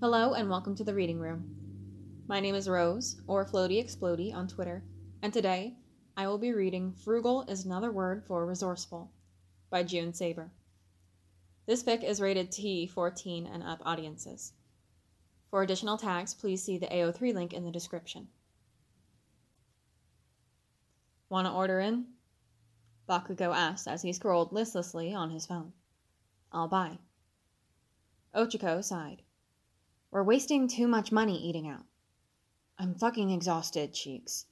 Hello and welcome to the Reading Room. My name is Rose, or Floaty Explody on Twitter, and today I will be reading Frugal is Another Word for Resourceful by June Saber. This fic is rated T 14 and up audiences. For additional tags, please see the AO3 link in the description. Want to order in? Bakugo asked as he scrolled listlessly on his phone. I'll buy. Ochako sighed. We're wasting too much money eating out. I'm fucking exhausted, Cheeks.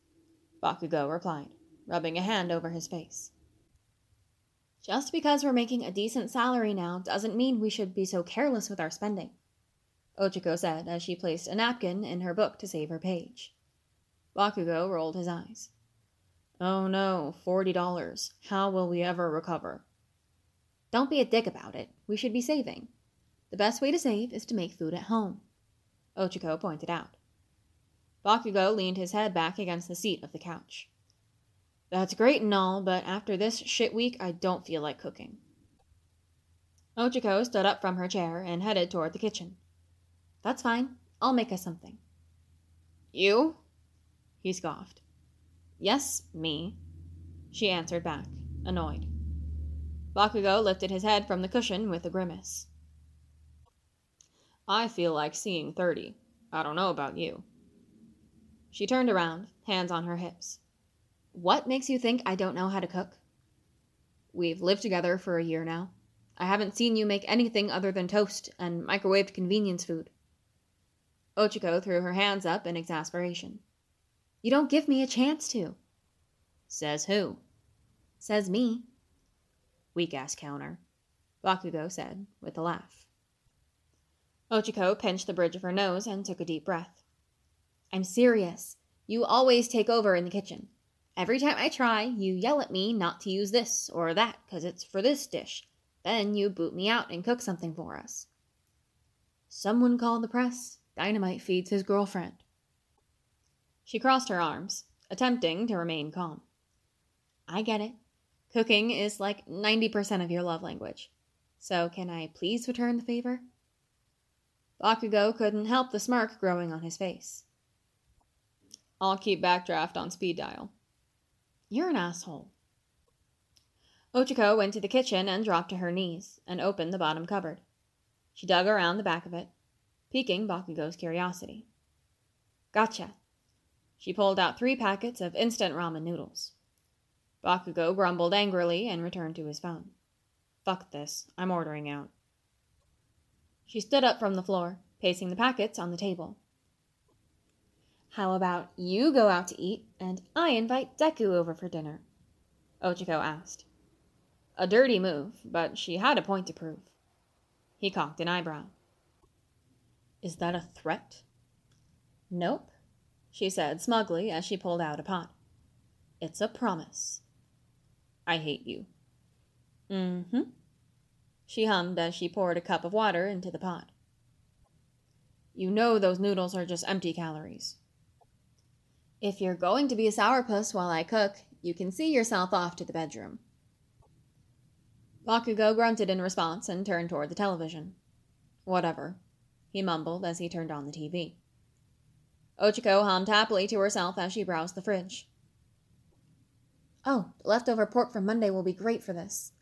Bakugo replied, rubbing a hand over his face. Just because we're making a decent salary now doesn't mean we should be so careless with our spending, Ochako said as she placed a napkin in her book to save her page. Bakugo rolled his eyes. Oh no, forty dollars. How will we ever recover? Don't be a dick about it. We should be saving. The best way to save is to make food at home. Ochako pointed out. Bakugo leaned his head back against the seat of the couch. That's great and all, but after this shit week, I don't feel like cooking. Ochako stood up from her chair and headed toward the kitchen. That's fine. I'll make us something. You? He scoffed. Yes, me, she answered back, annoyed. Bakugo lifted his head from the cushion with a grimace. I feel like seeing thirty. I don't know about you. She turned around, hands on her hips. What makes you think I don't know how to cook? We've lived together for a year now. I haven't seen you make anything other than toast and microwaved convenience food. Ochako threw her hands up in exasperation. You don't give me a chance to. Says who? Says me. Weak ass counter, Bakugo said with a laugh. Ochako pinched the bridge of her nose and took a deep breath. I'm serious. You always take over in the kitchen. Every time I try, you yell at me not to use this or that because it's for this dish. Then you boot me out and cook something for us. Someone called the press. Dynamite feeds his girlfriend. She crossed her arms, attempting to remain calm. I get it. Cooking is like 90% of your love language. So can I please return the favor? Bakugo couldn't help the smirk growing on his face. I'll keep Backdraft on speed dial. You're an asshole. Ochako went to the kitchen and dropped to her knees and opened the bottom cupboard. She dug around the back of it, piquing Bakugo's curiosity. Gotcha. She pulled out three packets of instant ramen noodles. Bakugo grumbled angrily and returned to his phone. Fuck this. I'm ordering out. She stood up from the floor, pacing the packets on the table. How about you go out to eat and I invite Deku over for dinner? Ochako asked. A dirty move, but she had a point to prove. He cocked an eyebrow. Is that a threat? Nope, she said smugly as she pulled out a pot. It's a promise. I hate you. Mm hmm, she hummed as she poured a cup of water into the pot. You know those noodles are just empty calories. If you're going to be a sourpuss while I cook, you can see yourself off to the bedroom. Bakugo grunted in response and turned toward the television. Whatever, he mumbled as he turned on the TV. Ochako hummed happily to herself as she browsed the fridge. Oh, the leftover pork from Monday will be great for this,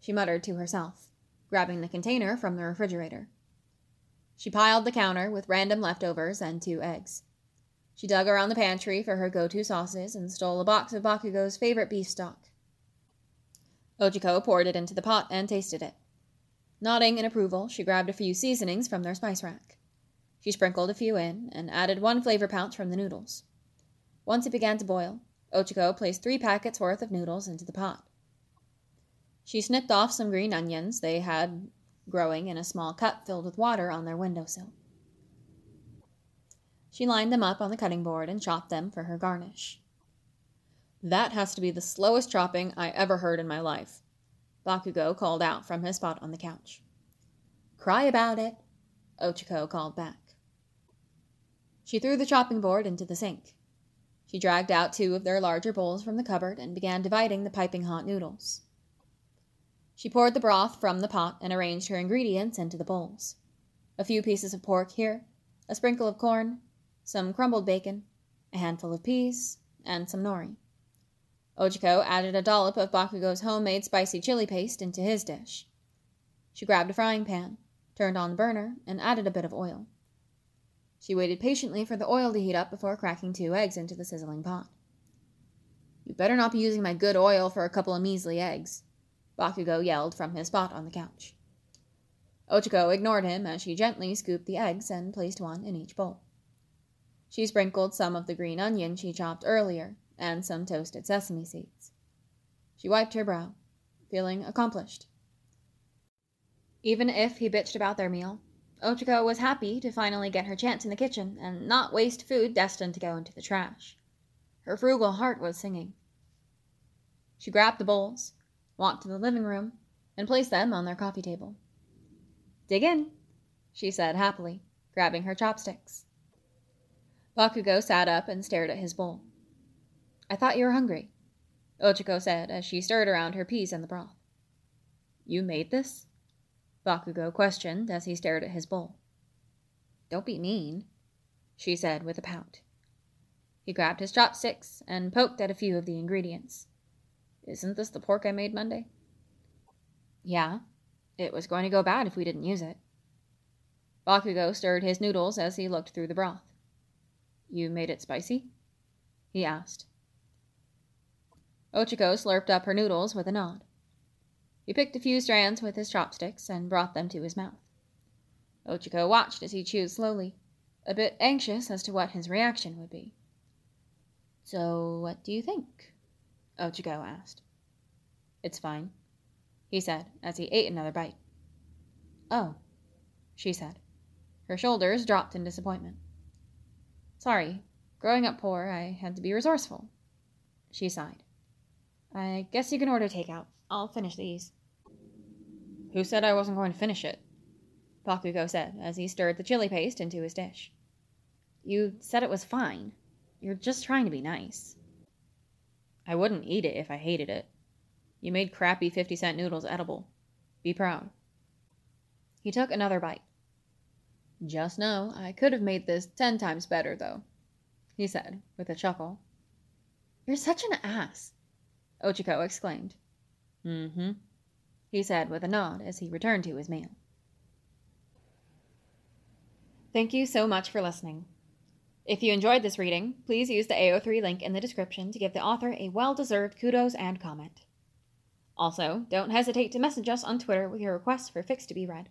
she muttered to herself grabbing the container from the refrigerator. She piled the counter with random leftovers and two eggs. She dug around the pantry for her go to sauces and stole a box of Bakugo's favorite beef stock. Ochako poured it into the pot and tasted it. Nodding in approval, she grabbed a few seasonings from their spice rack. She sprinkled a few in and added one flavor pouch from the noodles. Once it began to boil, Ochako placed three packets worth of noodles into the pot. She snipped off some green onions they had growing in a small cup filled with water on their windowsill. She lined them up on the cutting board and chopped them for her garnish. That has to be the slowest chopping I ever heard in my life, Bakugo called out from his spot on the couch. Cry about it, Ochako called back. She threw the chopping board into the sink. She dragged out two of their larger bowls from the cupboard and began dividing the piping hot noodles. She poured the broth from the pot and arranged her ingredients into the bowls. A few pieces of pork here, a sprinkle of corn, some crumbled bacon, a handful of peas, and some nori. Ochako added a dollop of Bakugo's homemade spicy chili paste into his dish. She grabbed a frying pan, turned on the burner, and added a bit of oil. She waited patiently for the oil to heat up before cracking two eggs into the sizzling pot. You better not be using my good oil for a couple of measly eggs, Bakugo yelled from his spot on the couch. Ochako ignored him as she gently scooped the eggs and placed one in each bowl. She sprinkled some of the green onion she chopped earlier and some toasted sesame seeds. She wiped her brow, feeling accomplished. Even if he bitched about their meal, Ochako was happy to finally get her chance in the kitchen and not waste food destined to go into the trash. Her frugal heart was singing. She grabbed the bowls, walked to the living room, and placed them on their coffee table. Dig in, she said happily, grabbing her chopsticks. Bakugo sat up and stared at his bowl. I thought you were hungry, Ochako said as she stirred around her peas in the broth. You made this? Bakugo questioned as he stared at his bowl. Don't be mean, she said with a pout. He grabbed his chopsticks and poked at a few of the ingredients. Isn't this the pork I made Monday? Yeah, it was going to go bad if we didn't use it. Bakugo stirred his noodles as he looked through the broth. You made it spicy? he asked. Ochako slurped up her noodles with a nod. He picked a few strands with his chopsticks and brought them to his mouth. Ochako watched as he chewed slowly, a bit anxious as to what his reaction would be. So, what do you think? Oh, Ochako asked. It's fine, he said as he ate another bite. Oh, she said. Her shoulders dropped in disappointment. Sorry, growing up poor, I had to be resourceful. She sighed. I guess you can order takeout. I'll finish these. Who said I wasn't going to finish it? Bakugo said as he stirred the chili paste into his dish. You said it was fine. You're just trying to be nice. I wouldn't eat it if I hated it. You made crappy 50 cent noodles edible. Be proud. He took another bite. Just know I could have made this ten times better, though, he said with a chuckle. You're such an ass, Ochako exclaimed. Mm hmm, he said with a nod as he returned to his meal. Thank you so much for listening. If you enjoyed this reading, please use the AO3 link in the description to give the author a well deserved kudos and comment. Also, don't hesitate to message us on Twitter with your requests for fics to be read.